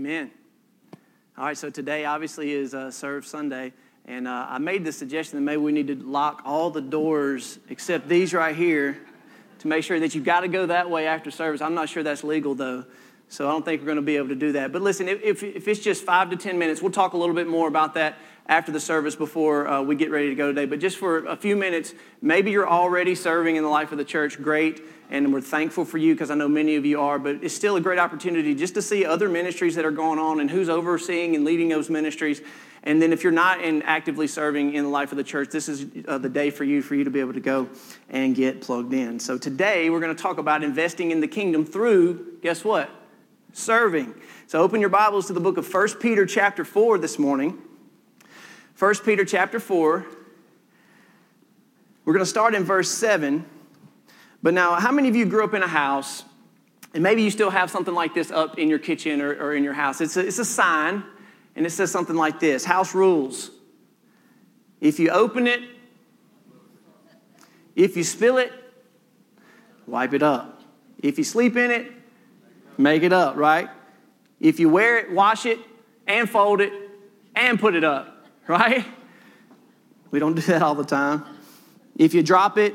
Amen. All right, so today obviously is uh, Serve Sunday, and uh, I made the suggestion that maybe we need to lock all the doors except these right here to make sure that you've got to go that way after service. I'm not sure that's legal though, so I don't think we're going to be able to do that. But listen, if, if it's just five to 10 minutes, we'll talk a little bit more about that after the service before uh, we get ready to go today. But just for a few minutes, maybe you're already serving in the life of the church. Great and we're thankful for you because I know many of you are, but it's still a great opportunity just to see other ministries that are going on and who's overseeing and leading those ministries. And then if you're not in actively serving in the life of the church, this is uh, the day for you for you to be able to go and get plugged in. So today we're going to talk about investing in the kingdom through guess what? Serving. So open your Bibles to the book of 1 Peter chapter 4 this morning. 1 Peter chapter 4. We're going to start in verse 7 but now, how many of you grew up in a house, and maybe you still have something like this up in your kitchen or, or in your house? It's a, it's a sign, and it says something like this House rules. If you open it, if you spill it, wipe it up. If you sleep in it, make it up, right? If you wear it, wash it, and fold it, and put it up, right? We don't do that all the time. If you drop it,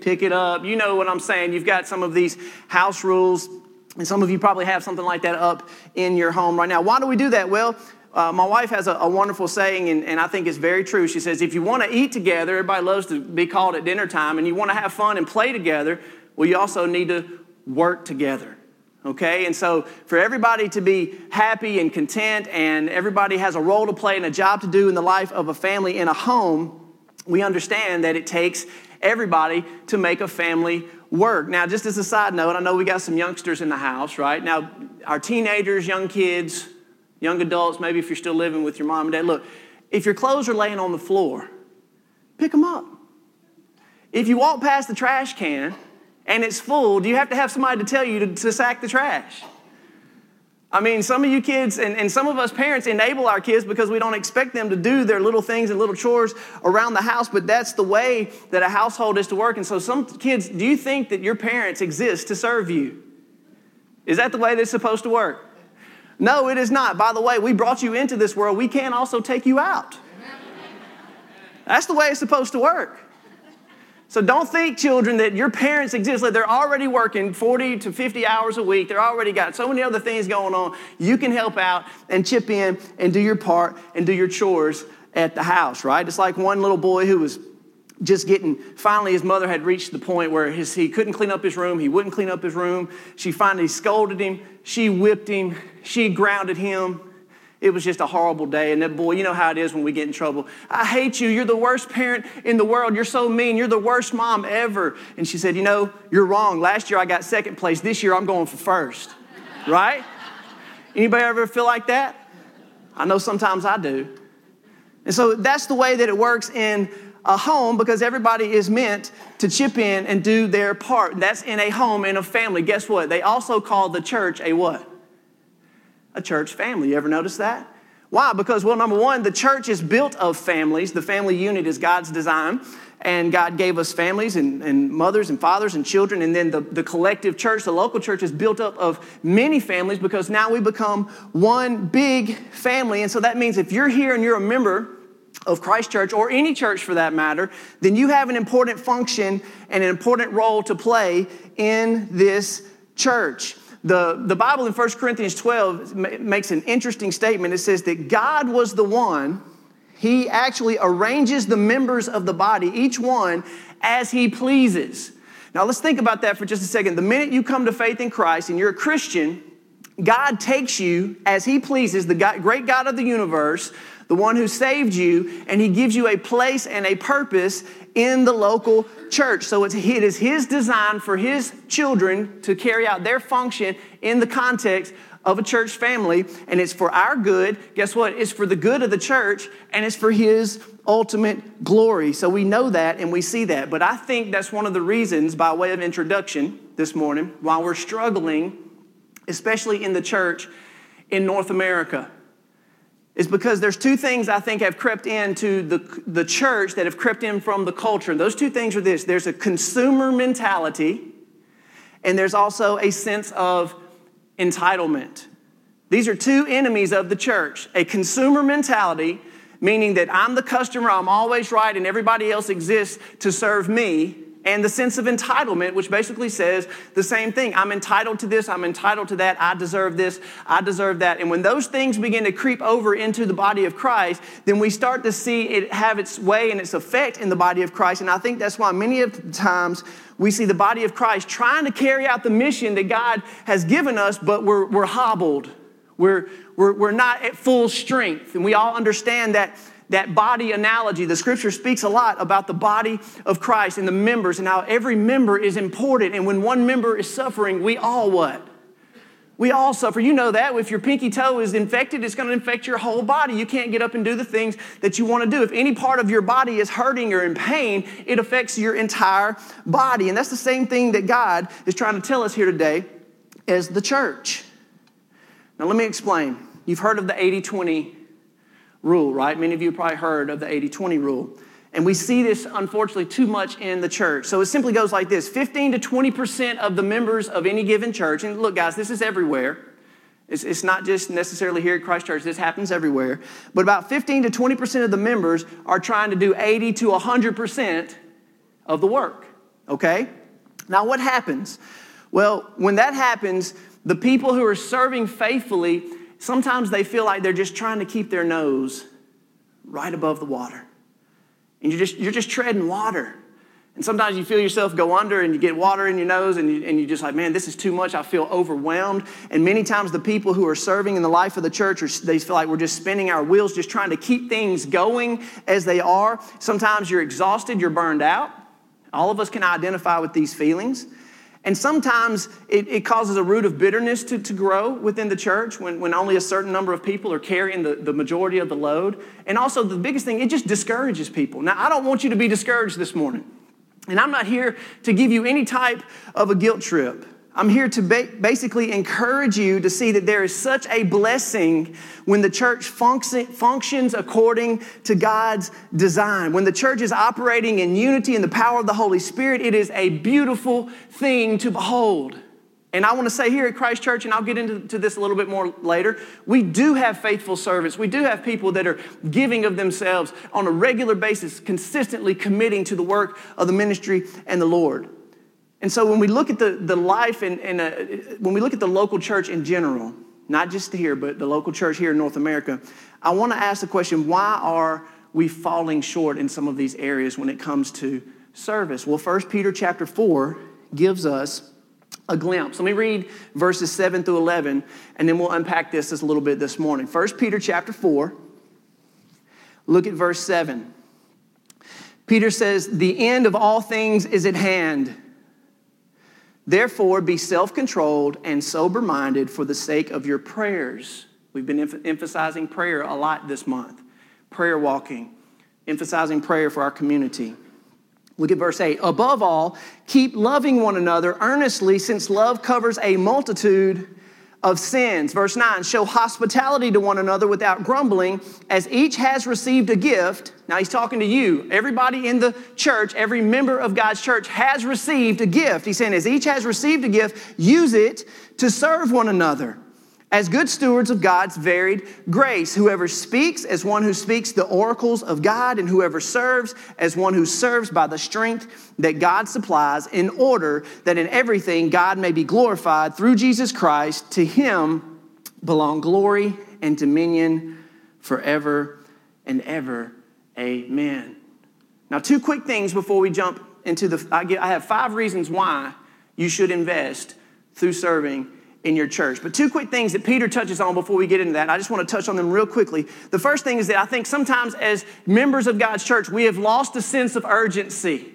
pick it up. You know what I'm saying. You've got some of these house rules, and some of you probably have something like that up in your home right now. Why do we do that? Well, uh, my wife has a, a wonderful saying, and, and, I think it's very true. She says, if you want to eat together, everybody loves to be called at dinner time, and you want to have fun and play together, well, you also need to work together. Okay, and so for everybody to be happy and content, and everybody has a role to play and a job to do in the life of a family in a home, we understand that it takes everybody to make a family work. Now, just as a side note, I know we got some youngsters in the house, right? Now, our teenagers, young kids, young adults, maybe if you're still living with your mom and dad, look, if your clothes are laying on the floor, pick them up. If you walk past the trash can and it's full, do you have to have somebody to tell you to, to sack the trash? I mean, some of you kids and, and some of us parents enable our kids because we don't expect them to do their little things and little chores around the house, but that's the way that a household is to work. And so, some kids, do you think that your parents exist to serve you? Is that the way that's supposed to work? No, it is not. By the way, we brought you into this world, we can also take you out. That's the way it's supposed to work. So don't think, children, that your parents exist. Like they're already working 40 to 50 hours a week. They're already got so many other things going on. You can help out and chip in and do your part and do your chores at the house, right? It's like one little boy who was just getting finally his mother had reached the point where his, he couldn't clean up his room he wouldn't clean up his room she finally scolded him she whipped him she grounded him it was just a horrible day. And that boy, you know how it is when we get in trouble. I hate you. You're the worst parent in the world. You're so mean. You're the worst mom ever. And she said, You know, you're wrong. Last year I got second place. This year I'm going for first. right? Anybody ever feel like that? I know sometimes I do. And so that's the way that it works in a home because everybody is meant to chip in and do their part. That's in a home, in a family. Guess what? They also call the church a what? A church family. You ever notice that? Why? Because, well, number one, the church is built of families. The family unit is God's design. And God gave us families and, and mothers and fathers and children. And then the, the collective church, the local church, is built up of many families because now we become one big family. And so that means if you're here and you're a member of Christ Church or any church for that matter, then you have an important function and an important role to play in this church. The, the Bible in 1 Corinthians 12 makes an interesting statement. It says that God was the one, He actually arranges the members of the body, each one as He pleases. Now let's think about that for just a second. The minute you come to faith in Christ and you're a Christian, God takes you as He pleases, the God, great God of the universe, the one who saved you, and He gives you a place and a purpose in the local church. So it's, it is His design for His children to carry out their function in the context of a church family, and it's for our good. Guess what? It's for the good of the church, and it's for His ultimate glory. So we know that and we see that. But I think that's one of the reasons, by way of introduction this morning, why we're struggling, especially in the church in North America is because there's two things I think have crept into the, the church that have crept in from the culture. And those two things are this there's a consumer mentality, and there's also a sense of entitlement. These are two enemies of the church a consumer mentality, meaning that I'm the customer, I'm always right, and everybody else exists to serve me, and the sense of entitlement, which basically says the same thing I'm entitled to this, I'm entitled to that, I deserve this, I deserve that. And when those things begin to creep over into the body of Christ, then we start to see it have its way and its effect in the body of Christ. And I think that's why many of the times we see the body of Christ trying to carry out the mission that God has given us, but we're, we're hobbled. We're, we're, we're not at full strength. And we all understand that, that body analogy. The scripture speaks a lot about the body of Christ and the members and how every member is important. And when one member is suffering, we all what? We all suffer. You know that. If your pinky toe is infected, it's going to infect your whole body. You can't get up and do the things that you want to do. If any part of your body is hurting or in pain, it affects your entire body. And that's the same thing that God is trying to tell us here today as the church. Now, let me explain. You've heard of the 80 20 rule, right? Many of you probably heard of the 80 20 rule. And we see this, unfortunately, too much in the church. So it simply goes like this 15 to 20% of the members of any given church, and look, guys, this is everywhere. It's, it's not just necessarily here at Christ Church, this happens everywhere. But about 15 to 20% of the members are trying to do 80 to 100% of the work, okay? Now, what happens? Well, when that happens, the people who are serving faithfully, sometimes they feel like they're just trying to keep their nose right above the water and you're just, you're just treading water. And sometimes you feel yourself go under and you get water in your nose and, you, and you're just like, man, this is too much. I feel overwhelmed. And many times the people who are serving in the life of the church, are, they feel like we're just spinning our wheels, just trying to keep things going as they are. Sometimes you're exhausted, you're burned out. All of us can identify with these feelings. And sometimes it, it, causes a root of bitterness to, to grow within the church when, when only a certain number of people are carrying the, the majority of the load. And also, the biggest thing, it just discourages people. Now, I don't want you to be discouraged this morning. And I'm not here to give you any type of a guilt trip. I'm here to ba- basically encourage you to see that there is such a blessing when the church function- functions according to God's design. When the church is operating in unity and the power of the Holy Spirit, it is a beautiful thing to behold. And I want to say here at Christ Church, and I'll get into this a little bit more later, we do have faithful servants. We do have people that are giving of themselves on a regular basis, consistently committing to the work of the ministry and the Lord. And so when we look at the, the life and, when we look at the local church in general, not just here, but the local church here in North America, I want to ask the question why are we falling short in some of these areas when it comes to service? Well, 1 Peter chapter 4 gives us a glimpse. Let me read verses 7 through 11, and then we'll unpack this a little bit this morning. 1 Peter chapter 4, look at verse 7. Peter says, The end of all things is at hand. Therefore, be self controlled and sober minded for the sake of your prayers. We've been em- emphasizing prayer a lot this month. Prayer walking, emphasizing prayer for our community. Look at verse 8. Above all, keep loving one another earnestly, since love covers a multitude of sins. Verse 9, show hospitality to one another without grumbling, as each has received a gift. Now he's talking to you. Everybody in the church, every member of God's church has received a gift. He's saying, as each has received a gift, use it to serve one another as good stewards of God's varied grace. Whoever speaks as one who speaks the oracles of God, and whoever serves as one who serves by the strength that God supplies, in order that in everything God may be glorified through Jesus Christ. To him belong glory and dominion forever and ever. Amen. Now, two quick things before we jump into the. I, get, I have five reasons why you should invest through serving in your church. But two quick things that Peter touches on before we get into that. I just want to touch on them real quickly. The first thing is that I think sometimes as members of God's church, we have lost a sense of urgency.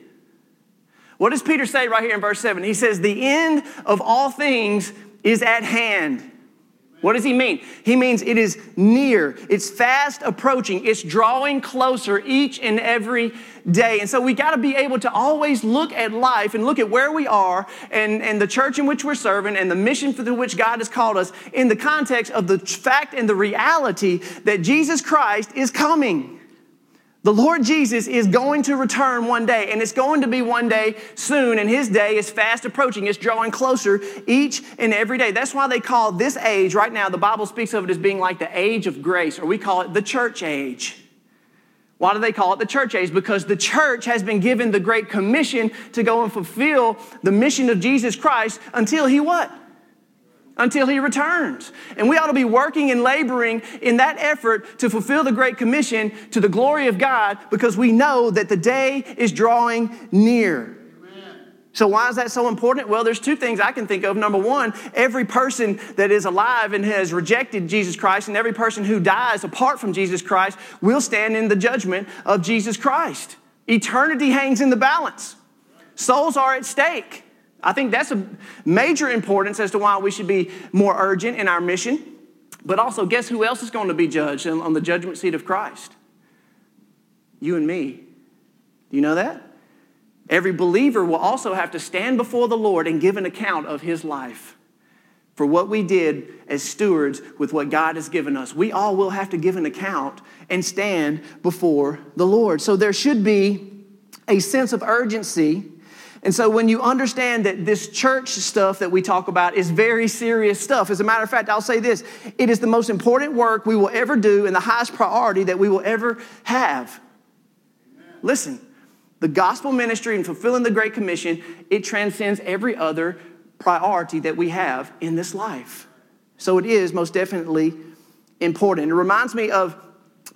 What does Peter say right here in verse 7? He says, The end of all things is at hand. What does he mean? He means it is near, it's fast approaching, it's drawing closer each and every day. And so we got to be able to always look at life and look at where we are and, and the church in which we're serving and the mission for which God has called us in the context of the fact and the reality that Jesus Christ is coming. The Lord Jesus is going to return one day, and it's going to be one day soon, and his day is fast approaching. It's drawing closer each and every day. That's why they call this age, right now, the Bible speaks of it as being like the age of grace, or we call it the church age. Why do they call it the church age? Because the church has been given the great commission to go and fulfill the mission of Jesus Christ until he what? Until he returns. And we ought to be working and laboring in that effort to fulfill the Great Commission to the glory of God because we know that the day is drawing near. So, why is that so important? Well, there's two things I can think of. Number one, every person that is alive and has rejected Jesus Christ, and every person who dies apart from Jesus Christ, will stand in the judgment of Jesus Christ. Eternity hangs in the balance, souls are at stake. I think that's a major importance as to why we should be more urgent in our mission. But also, guess who else is going to be judged on the judgment seat of Christ? You and me. Do you know that? Every believer will also have to stand before the Lord and give an account of his life for what we did as stewards with what God has given us. We all will have to give an account and stand before the Lord. So there should be a sense of urgency and so when you understand that this church stuff that we talk about is very serious stuff, as a matter of fact, I'll say this it is the most important work we will ever do and the highest priority that we will ever have. Amen. Listen, the gospel ministry and fulfilling the Great Commission, it transcends every other priority that we have in this life. So it is most definitely important. It reminds me of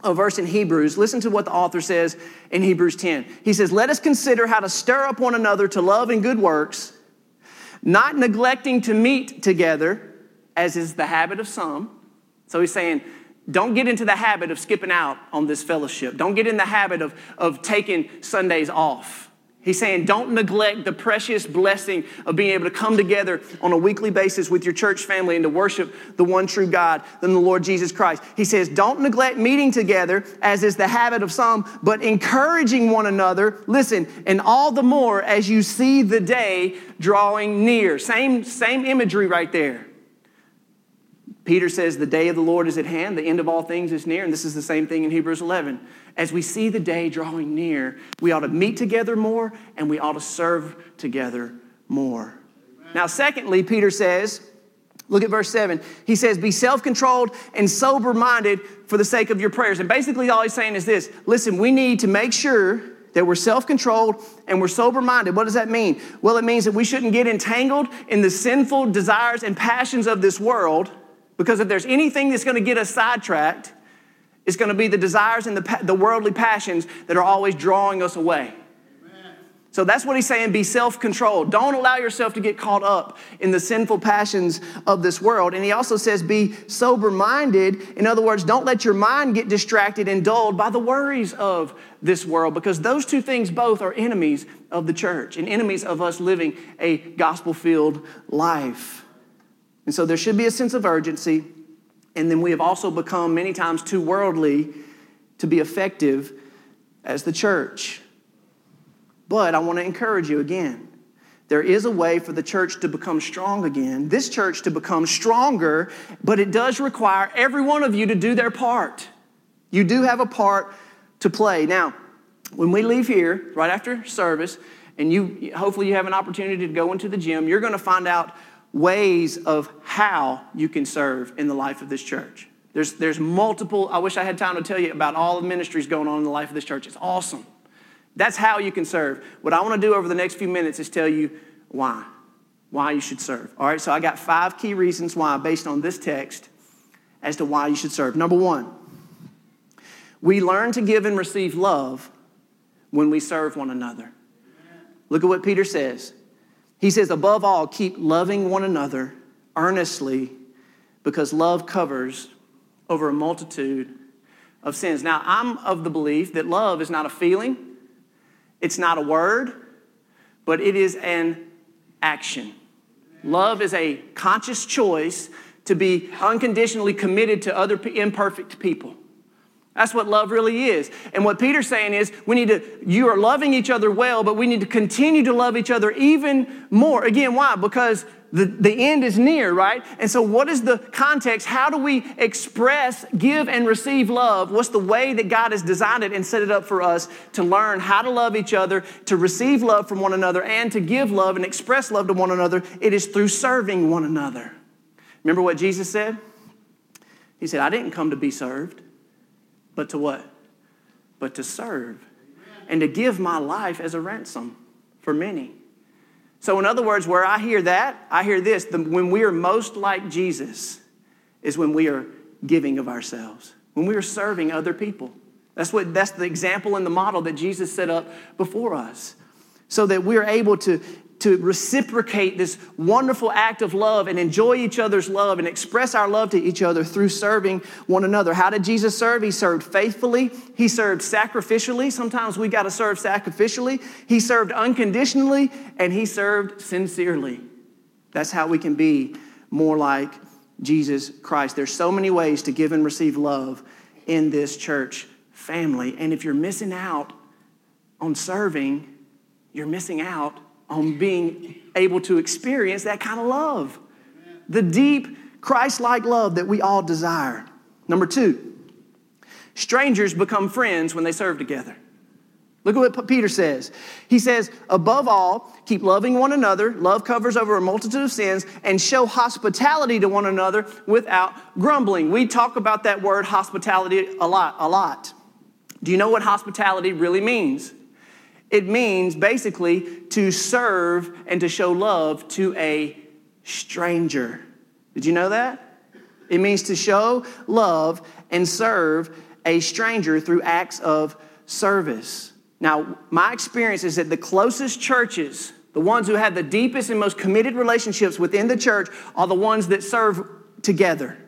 a verse in Hebrews. Listen to what the author says in Hebrews 10. He says, Let us consider how to stir up one another to love and good works, not neglecting to meet together, as is the habit of some. So he's saying, don't get into the habit of skipping out on this fellowship. Don't get in the habit of, of taking Sundays off. He's saying, don't neglect the precious blessing of being able to come together on a weekly basis with your church family and to worship the one true God, then the Lord Jesus Christ. He says, don't neglect meeting together, as is the habit of some, but encouraging one another. Listen, and all the more as you see the day drawing near. Same, same imagery right there. Peter says, the day of the Lord is at hand, the end of all things is near, and this is the same thing in Hebrews 11 as we see the day drawing near, we ought to meet together more and we ought to serve together more. Amen. Now, secondly, Peter says, Look at verse 7. He says, Be self controlled and sober minded for the sake of your prayers. And basically, all he's saying is this listen, we need to make sure that we're self controlled and we're sober minded. What does that mean? Well, it means that we shouldn't get entangled in the sinful desires and passions of this world, because if there's anything that's going to get us sidetracked, it's going to be the desires and the, the worldly passions that are always drawing us away. So that's what he's saying be self controlled. Don't allow yourself to get caught up in the sinful passions of this world. And he also says be sober minded. In other words, don't let your mind get distracted and dulled by the worries of this world because those two things both are enemies of the church and enemies of us living a gospel filled life. And so there should be a sense of urgency. And then we have also become many times too worldly to be effective as the church. But I want to encourage you again. There is a way for the church to become strong again, this church to become stronger, but it does require every one of you to do their part. You do have a part to play. Now, when we leave here, right after service, and you hopefully you have an opportunity to go into the gym, you're going to find out ways of how you can serve in the life of this church. There's, there's multiple, I wish I had time to tell you about all the ministries going on in the life of this church. It's awesome. That's how you can serve. What I want to do over the next few minutes is tell you why, why you should serve. All right, so I got five key reasons why, based on this text, as to why you should serve. Number one, we learn to give and receive love when we serve one another. Look at what Peter says. He says, above all, keep loving one another earnestly because love covers over a multitude of sins. Now, I'm of the belief that love is not a feeling, it's not a word, but it is an action. Love is a conscious choice to be unconditionally committed to other imperfect people. That's what love really is. And what Peter's saying is we need to, you are loving each other well, but we need to continue to love each other even more. Again, why? Because The, the end is near, right? And so, what is the context? How do we express, give, and receive love? What's the way that God has designed it and set it up for us to learn how to love each other, to receive love from one another, and to give love and express love to one another? It is through serving one another. Remember what Jesus said? He said, I didn't come to be served, but to what? But to serve and to give my life as a ransom for many. So, in other words, where I hear that, I hear this the, when we are most like Jesus is when we are giving of ourselves, when we are serving other people. That's, what, that's the example and the model that Jesus set up before us. So that we're able to to reciprocate this wonderful act of love and enjoy each other's love and express our love to each other through serving one another. How did Jesus serve? He served faithfully, he served sacrificially. Sometimes we got to serve sacrificially. He served unconditionally, and he served sincerely. That's how we can be more like Jesus Christ. There's so many ways to give and receive love in this church family. And if you're missing out on serving, you're missing out on being able to experience that kind of love. The deep, Christ like love that we all desire. Number two, strangers become friends when they serve together. Look at what Peter says. He says, above all, keep loving one another. Love covers over a multitude of sins and show hospitality to one another without grumbling. We talk about that word hospitality a lot, a lot. Do you know what hospitality really means? It means basically to serve and to show love to a stranger. Did you know that? It means to show love and serve a stranger through acts of service. Now, my experience is that the closest churches, the ones who have the deepest and most committed relationships within the church, are the ones that serve together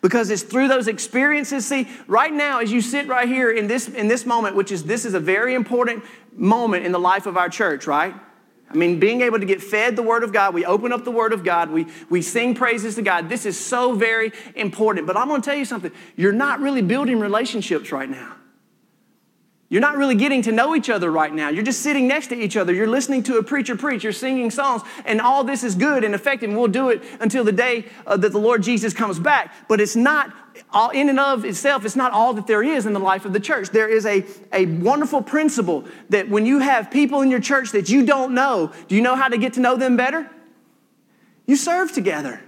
because it's through those experiences. See right now as you sit right here in this in this moment which is this is a very important moment in the life of our church right? I mean being able to get fed the word of god we open up the word of god we we sing praises to god. This is so very important. But i'm going to tell you something. You're not really building relationships right now you're not really getting to know each other right now. You're just sitting next to each other. You're listening to a preacher preach. You're singing songs, and all this is good and effective. And we'll do it until the day uh, that the Lord Jesus comes back. But it's not all in and of itself. It's not all that there is in the life of the church. There is a, a wonderful principle that when you have people in your church that you don't know, do you know how to get to know them better? You serve together.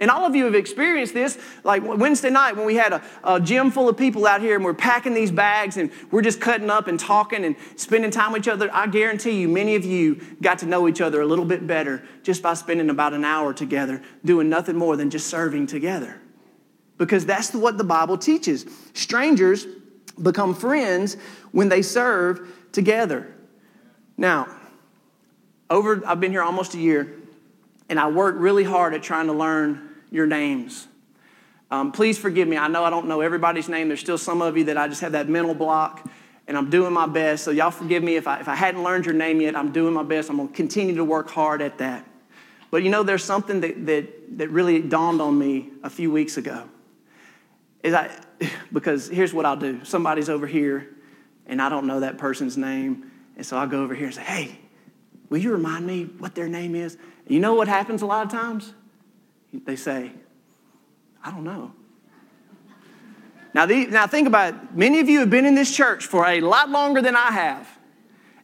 And all of you have experienced this, like Wednesday night when we had a, a, gym full of people out here and we're packing these bags and we're just cutting up and talking and spending time with each other. I guarantee you, many of you got to know each other a little bit better just by spending about an hour together, doing nothing more than just serving together. Because that's what the Bible teaches. Strangers become friends when they serve together. Now, over, I've been here almost a year, and I worked really hard at trying to learn your names. Um, please forgive me. I know I don't know everybody's name. There's still some of you that I just have that mental block, and I'm doing my best. So, y'all forgive me if I, if I hadn't learned your name yet. I'm doing my best. I'm going to continue to work hard at that. But you know, there's something that, that, that really dawned on me a few weeks ago. Is I, because here's what I'll do somebody's over here, and I don't know that person's name. And so I'll go over here and say, hey, will you remind me what their name is? You know what happens a lot of times? They say, I don't know. Now, the, now think about it. Many of you have been in this church for a lot longer than I have,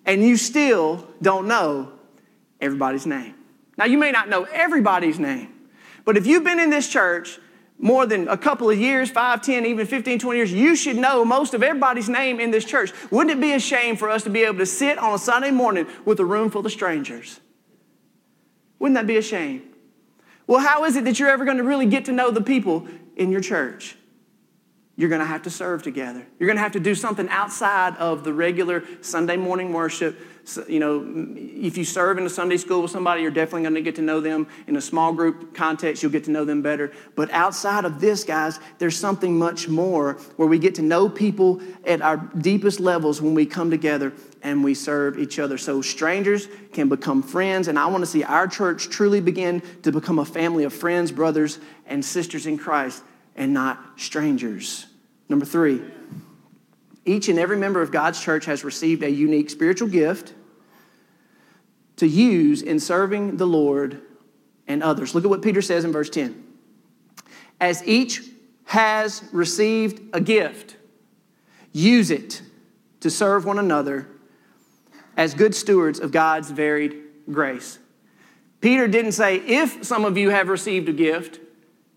and you still don't know everybody's name. Now, you may not know everybody's name, but if you've been in this church more than a couple of years, 5, 10, even 15, 20 years, you should know most of everybody's name in this church. Wouldn't it be a shame for us to be able to sit on a Sunday morning with a room full of strangers? Wouldn't that be a shame? Well, how is it that you're ever going to really get to know the people in your church? You're going to have to serve together. You're going to have to do something outside of the regular Sunday morning worship. So, you know, if you serve in a Sunday school with somebody, you're definitely going to get to know them. In a small group context, you'll get to know them better. But outside of this, guys, there's something much more where we get to know people at our deepest levels when we come together and we serve each other. So strangers can become friends, and I want to see our church truly begin to become a family of friends, brothers, and sisters in Christ, and not strangers. Number three, each and every member of God's church has received a unique spiritual gift to use in serving the Lord and others. Look at what Peter says in verse 10. As each has received a gift, use it to serve one another as good stewards of God's varied grace. Peter didn't say, if some of you have received a gift.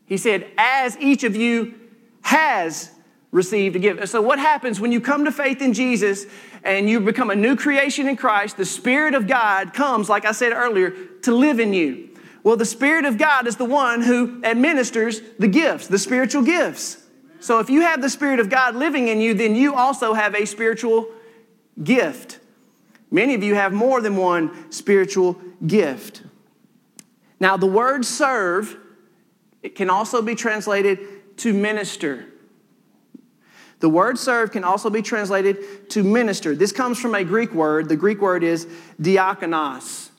He said, as each of you has received a gift. So, what happens when you come to faith in Jesus and you become a new creation in Christ? The Spirit of God comes, like I said earlier, to live in you. Well, the Spirit of God is the one who administers the gifts, the spiritual gifts. So, if you have the Spirit of God living in you, then you also have a spiritual gift. Many of you have more than one spiritual gift. Now, the word serve, it can also be translated to minister. The word serve can also be translated to minister. This comes from a Greek word. The Greek word is diakonos.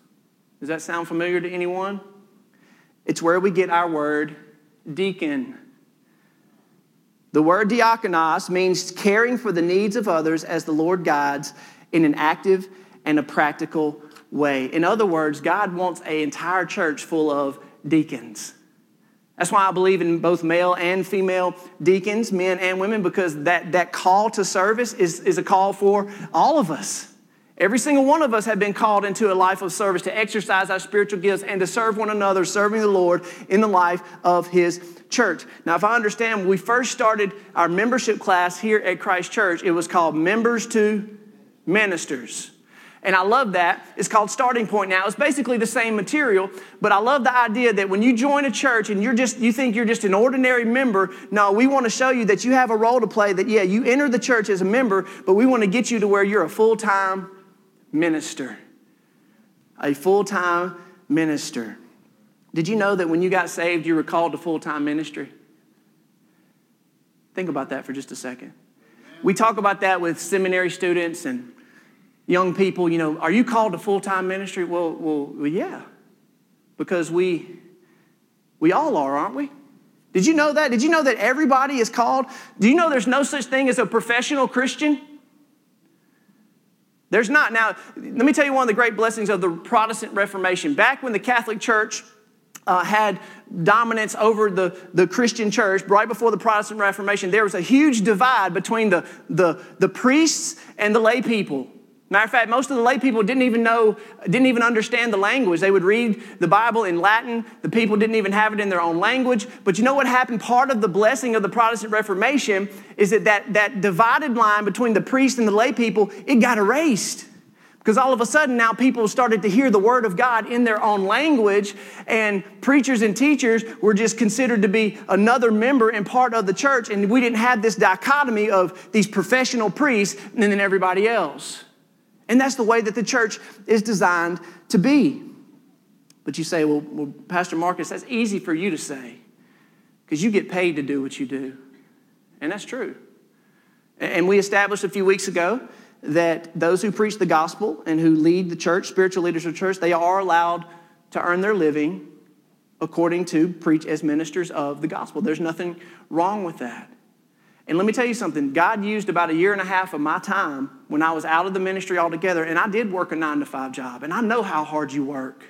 Does that sound familiar to anyone? It's where we get our word deacon. The word diakonos means caring for the needs of others as the Lord guides in an active and a practical way. In other words, God wants an entire church full of deacons. That's why I believe in both male and female deacons, men and women, because that, that call to service is, is a call for all of us. Every single one of us have been called into a life of service to exercise our spiritual gifts and to serve one another, serving the Lord in the life of His church. Now, if I understand, we first started our membership class here at Christ Church, it was called Members to Ministers. And I love that. It's called Starting Point now. It's basically the same material, but I love the idea that when you join a church and you're just you think you're just an ordinary member, no, we want to show you that you have a role to play that yeah, you enter the church as a member, but we want to get you to where you're a full-time minister. A full-time minister. Did you know that when you got saved you were called to full-time ministry? Think about that for just a second. We talk about that with seminary students and young people, you know, are you called to full time ministry? Well, well, well, yeah, because we we all are, aren't we? Did you know that? Did you know that everybody is called? Do you know there's no such thing as a professional Christian? There's not. Now, let me tell you one of the great blessings of the Protestant Reformation. Back when the Catholic Church uh, had dominance over the, the Christian church, right before the Protestant Reformation, there was a huge divide between the, the, the priests and the lay people. Matter of fact, most of the lay people didn't even know, didn't even understand the language. They would read the Bible in Latin. The people didn't even have it in their own language. But you know what happened? Part of the blessing of the Protestant Reformation is that that, that divided line between the priest and the lay people, it got erased. Because all of a sudden now people started to hear the word of God in their own language, and preachers and teachers were just considered to be another member and part of the church, and we didn't have this dichotomy of these professional priests and then everybody else. And that's the way that the church is designed to be. But you say, well, well Pastor Marcus, that's easy for you to say because you get paid to do what you do. And that's true. And we established a few weeks ago that those who preach the gospel and who lead the church, spiritual leaders of the church, they are allowed to earn their living according to preach as ministers of the gospel. There's nothing wrong with that. And let me tell you something God used about a year and a half of my time when I was out of the ministry altogether, and I did work a nine to five job, and I know how hard you work.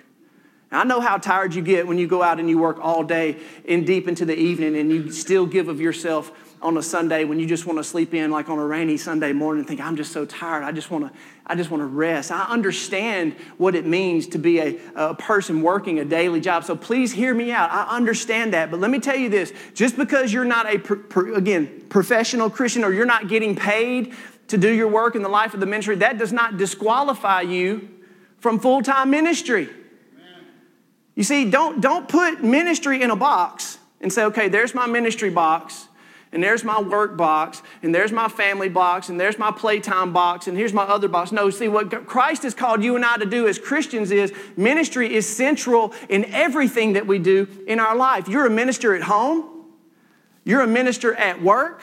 And I know how tired you get when you go out and you work all day and deep into the evening, and you still give of yourself on a Sunday when you just want to sleep in like on a rainy Sunday morning and think, I'm just so tired. I just want to, I just want to rest. I understand what it means to be a, a person working a daily job. So please hear me out. I understand that. But let me tell you this just because you're not a, again, professional Christian or you're not getting paid to do your work in the life of the ministry, that does not disqualify you from full time ministry. You see, don't, don't put ministry in a box and say, okay, there's my ministry box and there's my work box, and there's my family box, and there's my playtime box, and here's my other box. No, see, what Christ has called you and I to do as Christians is ministry is central in everything that we do in our life. You're a minister at home, you're a minister at work,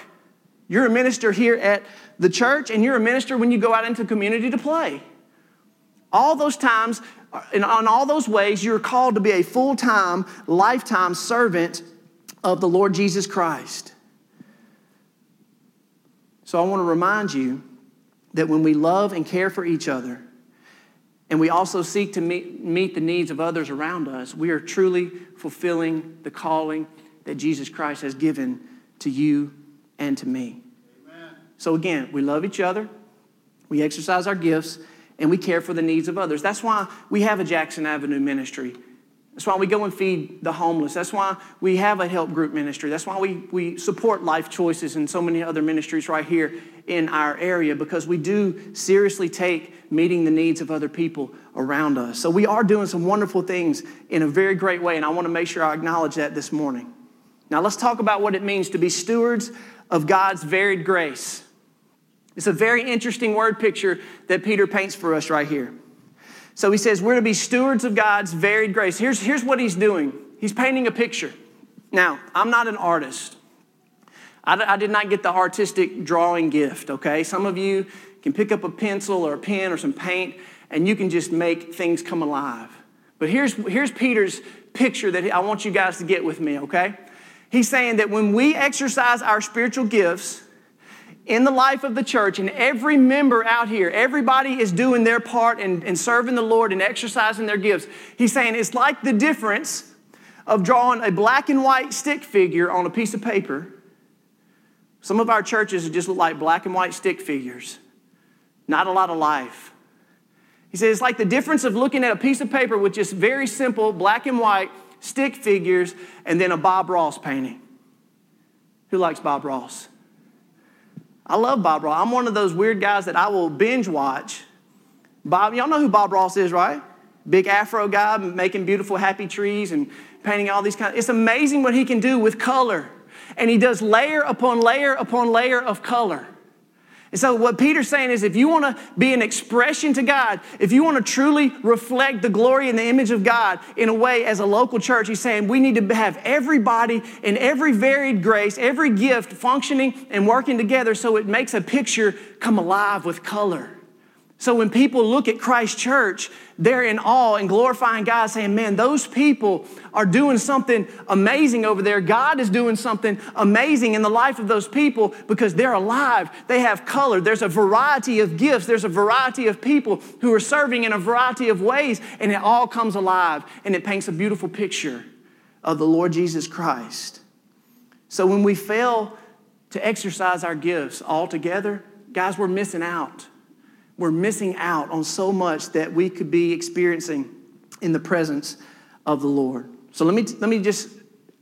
you're a minister here at the church, and you're a minister when you go out into the community to play. All those times, and on all those ways, you're called to be a full time, lifetime servant of the Lord Jesus Christ. So I want to remind you that when we love and care for each other, and we also seek to meet, meet the needs of others around us, we are truly fulfilling the calling that Jesus Christ has given to you and to me. So, again, we love each other, we exercise our gifts, and we care for the needs of others. That's why we have a Jackson Avenue ministry. That's why we go and feed the homeless. That's why we have a help group ministry. That's why we, we support Life Choices and so many other ministries right here in our area because we do seriously take meeting the needs of other people around us. So we are doing some wonderful things in a very great way, and I want to make sure I acknowledge that this morning. Now let's talk about what it means to be stewards of God's varied grace. It's a very interesting word picture that Peter paints for us right here. So he says, We're to be stewards of God's varied grace. Here's, here's what he's doing he's painting a picture. Now, I'm not an artist. I, I did not get the artistic drawing gift, okay? Some of you can pick up a pencil or a pen or some paint and you can just make things come alive. But here's, here's Peter's picture that I want you guys to get with me, okay? He's saying that when we exercise our spiritual gifts, in the life of the church, and every member out here, everybody is doing their part and, and serving the Lord and exercising their gifts. He's saying it's like the difference of drawing a black and white stick figure on a piece of paper. Some of our churches just look like black and white stick figures, not a lot of life. He says it's like the difference of looking at a piece of paper with just very simple black and white stick figures and then a Bob Ross painting. Who likes Bob Ross? I love Bob Ross. I'm one of those weird guys that I will binge watch. Bob, y'all know who Bob Ross is, right? Big afro guy making beautiful happy trees and painting all these kinds. It's amazing what he can do with color. And he does layer upon layer upon layer of color. And so, what Peter's saying is if you want to be an expression to God, if you want to truly reflect the glory and the image of God in a way as a local church, he's saying we need to have everybody in every varied grace, every gift functioning and working together so it makes a picture come alive with color. So when people look at Christ Church, they're in awe and glorifying God, saying, Man, those people are doing something amazing over there. God is doing something amazing in the life of those people because they're alive. They have color. There's a variety of gifts. There's a variety of people who are serving in a variety of ways, and it all comes alive and it paints a beautiful picture of the Lord Jesus Christ. So when we fail to exercise our gifts all together, guys, we're missing out we're missing out on so much that we could be experiencing in the presence of the Lord. So let me, let me just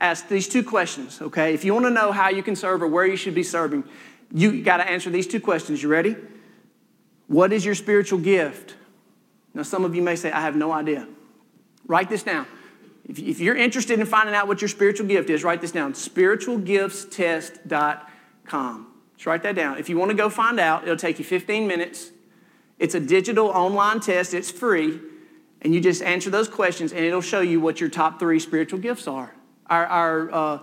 ask these two questions, okay? If you want to know how you can serve or where you should be serving, you got to answer these two questions. You ready? What is your spiritual gift? Now, some of you may say, I have no idea. Write this down. If you're interested in finding out what your spiritual gift is, write this down spiritualgiftstest.com. Just write that down. If you want to go find out, it'll take you 15 minutes. It's a digital online test, it's free, and you just answer those questions, and it'll show you what your top three spiritual gifts are. Our, our uh,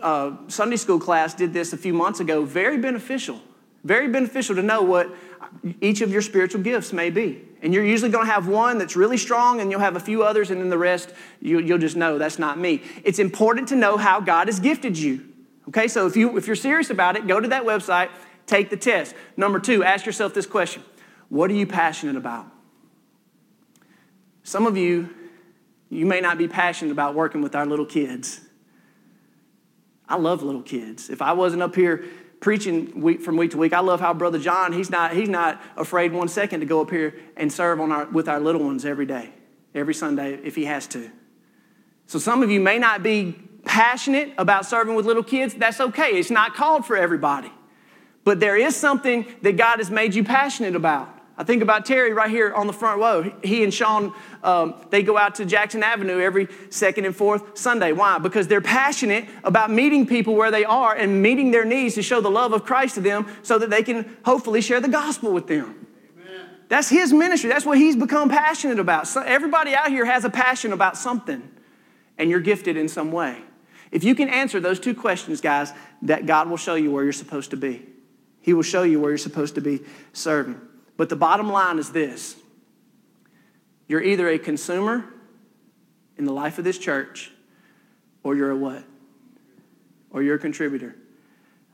uh, Sunday school class did this a few months ago. Very beneficial. Very beneficial to know what each of your spiritual gifts may be. And you're usually going to have one that's really strong, and you'll have a few others, and then the rest, you, will just know that's not me. It's important to know how God has gifted you. Okay, so if, you, if you're serious about it, go to that website, take the test. Number two, ask yourself this question what are you passionate about? Some of you, you may not be passionate about working with our little kids. I love little kids. If I wasn't up here preaching week from week to week, I love how Brother John, he's not, he's not afraid one second to go up here and serve on our, with our little ones every day, every Sunday if he has to. So some of you may not be passionate about serving with little kids. That's okay. It's not called for everybody. But there is something that God has made you passionate about. I think about Terry right here on the front row. He and Sean, um, they go out to Jackson Avenue every second and fourth Sunday. Why? Because they're passionate about meeting people where they are and meeting their needs to show the love of Christ to them so that they can hopefully share the gospel with them. Amen. That's his ministry. That's what he's become passionate about. So everybody out here has a passion about something, and you're gifted in some way. If you can answer those two questions, guys, that God will show you where you're supposed to be. He will show you where you're supposed to be serving. But the bottom line is this you're either a consumer in the life of this church, or you're a what? Or you're a contributor.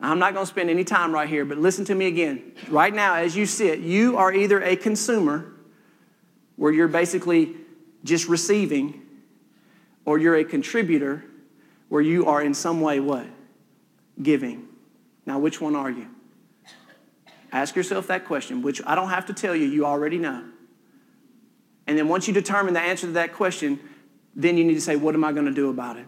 I'm not going to spend any time right here, but listen to me again. Right now, as you sit, you are either a consumer, where you're basically just receiving, or you're a contributor where you are in some way what? Giving. Now, which one are you? Ask yourself that question, which I don't have to tell you, you already know. And then once you determine the answer to that question, then you need to say, what am I going to do about it?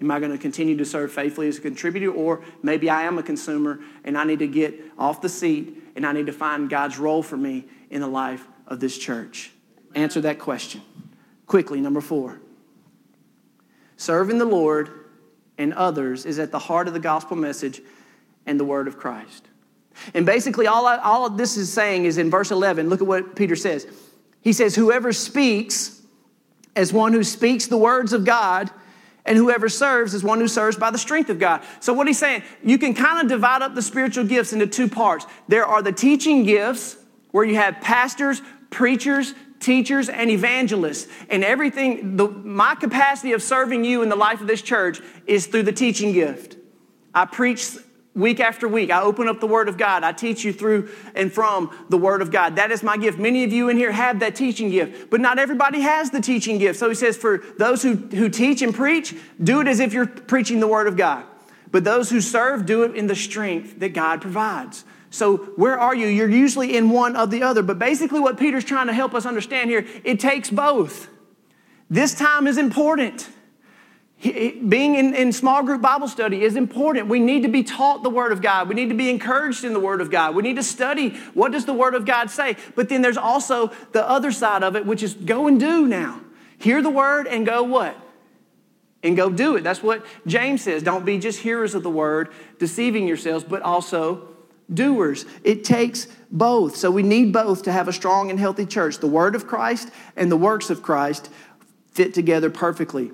Am I going to continue to serve faithfully as a contributor? Or maybe I am a consumer and I need to get off the seat and I need to find God's role for me in the life of this church. Answer that question. Quickly, number four. Serving the Lord and others is at the heart of the gospel message and the word of Christ. And basically, all, I, all of this is saying is in verse 11, look at what Peter says. He says, Whoever speaks as one who speaks the words of God, and whoever serves is one who serves by the strength of God. So, what he's saying, you can kind of divide up the spiritual gifts into two parts. There are the teaching gifts, where you have pastors, preachers, teachers, and evangelists. And everything, the, my capacity of serving you in the life of this church is through the teaching gift. I preach week after week. I open up the Word of God. I teach you through and from the Word of God. That is my gift. Many of you in here have that teaching gift, but not everybody has the teaching gift. So he says, for those who, who teach and preach, do it as if you're preaching the Word of God. But those who serve, do it in the strength that God provides. So, where are you? You're usually in one of the other. But basically, what Peter's trying to help us understand here, it takes both. This time is important. Being in, in, small group Bible study is important. We need to be taught the Word of God. We need to be encouraged in the Word of God. We need to study what does the Word of God say. But then there's also the other side of it, which is go and do now. Hear the Word and go what? And go do it. That's what James says. Don't be just hearers of the Word, deceiving yourselves, but also doers. It takes both. So we need both to have a strong and healthy church. The word of Christ and the works of Christ fit together perfectly.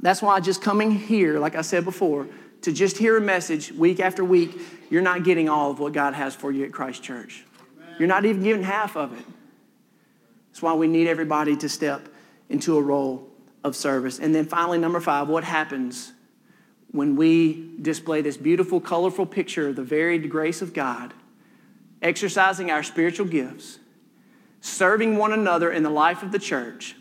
That's why just coming here, like I said before, to just hear a message week after week, you're not getting all of what God has for you at Christ Church. You're not even getting half of it. That's why we need everybody to step into a role of service. And then finally, number five, what happens when we display this beautiful, colorful picture of the varied grace of God, exercising our spiritual gifts, serving one another in the life of the church,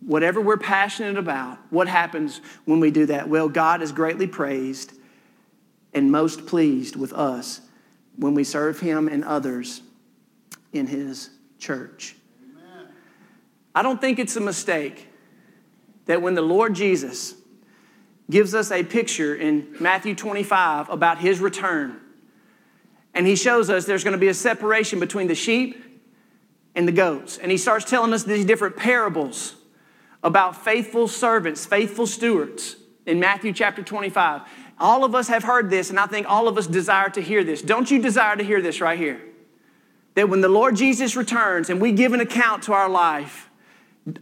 whatever we're passionate about, what happens when we do that? Well, God is greatly praised and most pleased with us when we serve Him and others in His church. Amen. I don't think it's a mistake that when the Lord Jesus gives us a picture in Matthew 25 about his return. And he shows us there's going to be a separation between the sheep and the goats. And he starts telling us these different parables about faithful servants, faithful stewards in Matthew chapter 25. All of us have heard this, and I think all of us desire to hear this. Don't you desire to hear this right here? That when the Lord Jesus returns and we give an account to our life,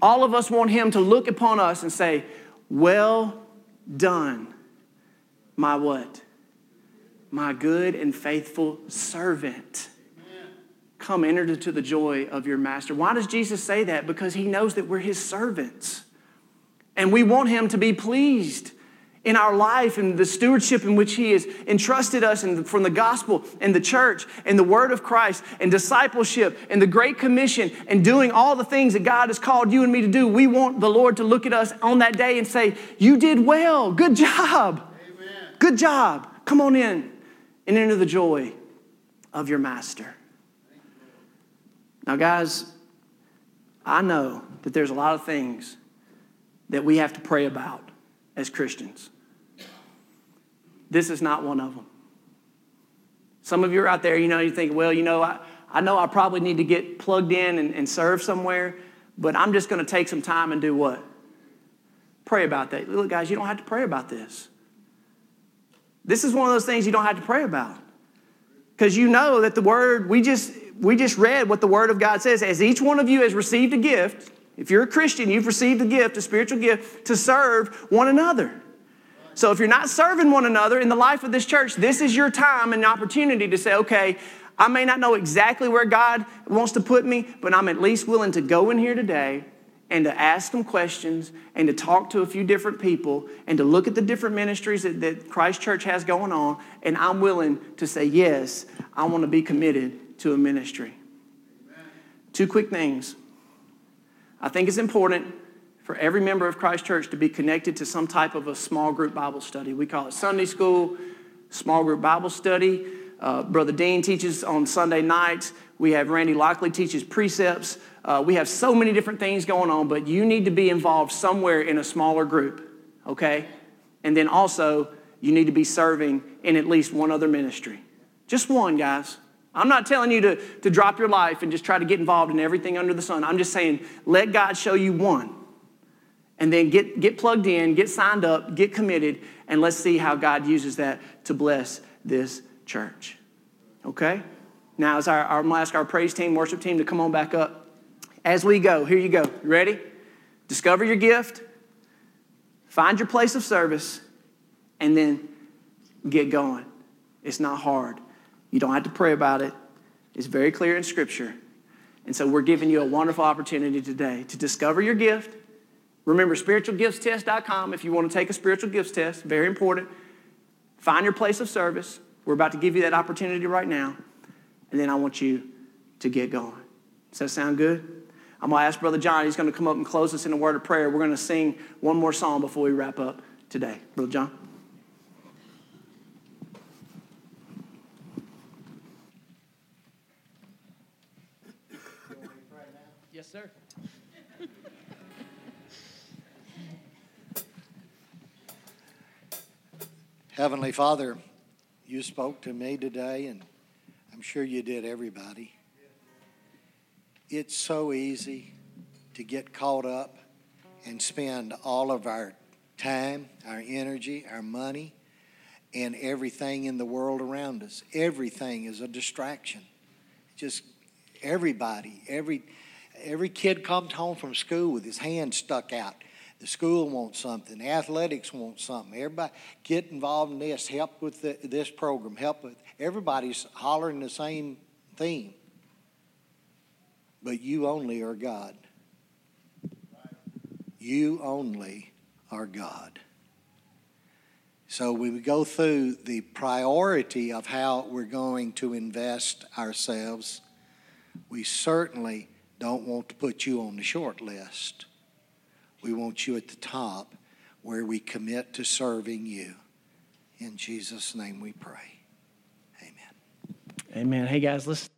all of us want him to look upon us and say, Well done, my what? My good and faithful servant. Come, enter into the joy of your master. Why does Jesus say that? Because he knows that we're his servants. And we want him to be pleased in our life and the stewardship in which He has entrusted us and from the gospel and the church and the word of Christ and discipleship and the Great Commission and doing all the things that God has called you and me to do. We want the Lord to look at us on that day and say, You did well. Good job. Amen. Good job. Come on in and enter the joy of your master. Now, guys, I know that there's a lot of things that we have to pray about as Christians. This is not one of them. Some of you are out there, you know, you think, well, you know, I, I know I probably need to get plugged in and, and serve somewhere, but I'm just going to take some time and do what? Pray about that. Look, guys, you don't have to pray about this. This is one of those things you don't have to pray about. Because you know that the word, we just we just read what the word of God says. As each one of you has received a gift, if you're a Christian, you've received a gift, a spiritual gift, to serve one another. So if you're not serving one another in the life of this church, this is your time and opportunity to say, okay, I may not know exactly where God wants to put me, but I'm at least willing to go in here today and to ask some questions and to talk to a few different people and to look at the different ministries that, that Christ Church has going on. And I'm willing to say, yes, I want to be committed to a ministry. Amen. Two quick things. I think it's important for every member of Christ Church to be connected to some type of a small group Bible study. We call it Sunday school, small group Bible study. Uh, Brother Dean teaches on Sunday nights. We have Randy Lockley teaches precepts. Uh, we have so many different things going on, but you need to be involved somewhere in a smaller group, okay? And then also, you need to be serving in at least one other ministry. Just one, guys. I'm not telling you to, to drop your life and just try to get involved in everything under the sun. I'm just saying, let God show you one. And then get, get plugged in, get signed up, get committed, and let's see how God uses that to bless this church. Okay? Now, as our, our, I'm ask our praise team, worship team to come on back up. As we go, here you go. You ready? Discover your gift, find your place of service, and then get going. It's not hard. You don't have to pray about it. It's very clear in Scripture. And so we're giving you a wonderful opportunity today to discover your gift. Remember, spiritualgiftstest.com if you want to take a spiritual gifts test, very important. Find your place of service. We're about to give you that opportunity right now. And then I want you to get going. Does that sound good? I'm going to ask Brother John. He's going to come up and close us in a word of prayer. We're going to sing one more song before we wrap up today. Brother John. Yes, sir. Heavenly Father, you spoke to me today, and I'm sure you did everybody. It's so easy to get caught up and spend all of our time, our energy, our money, and everything in the world around us. Everything is a distraction. Just everybody, every every kid comes home from school with his hand stuck out. The school wants something. The Athletics wants something. Everybody get involved in this. Help with the, this program. Help with. Everybody's hollering the same theme. But you only are God. You only are God. So we go through the priority of how we're going to invest ourselves, we certainly don't want to put you on the short list. We want you at the top where we commit to serving you. In Jesus' name we pray. Amen. Amen. Hey, guys, listen.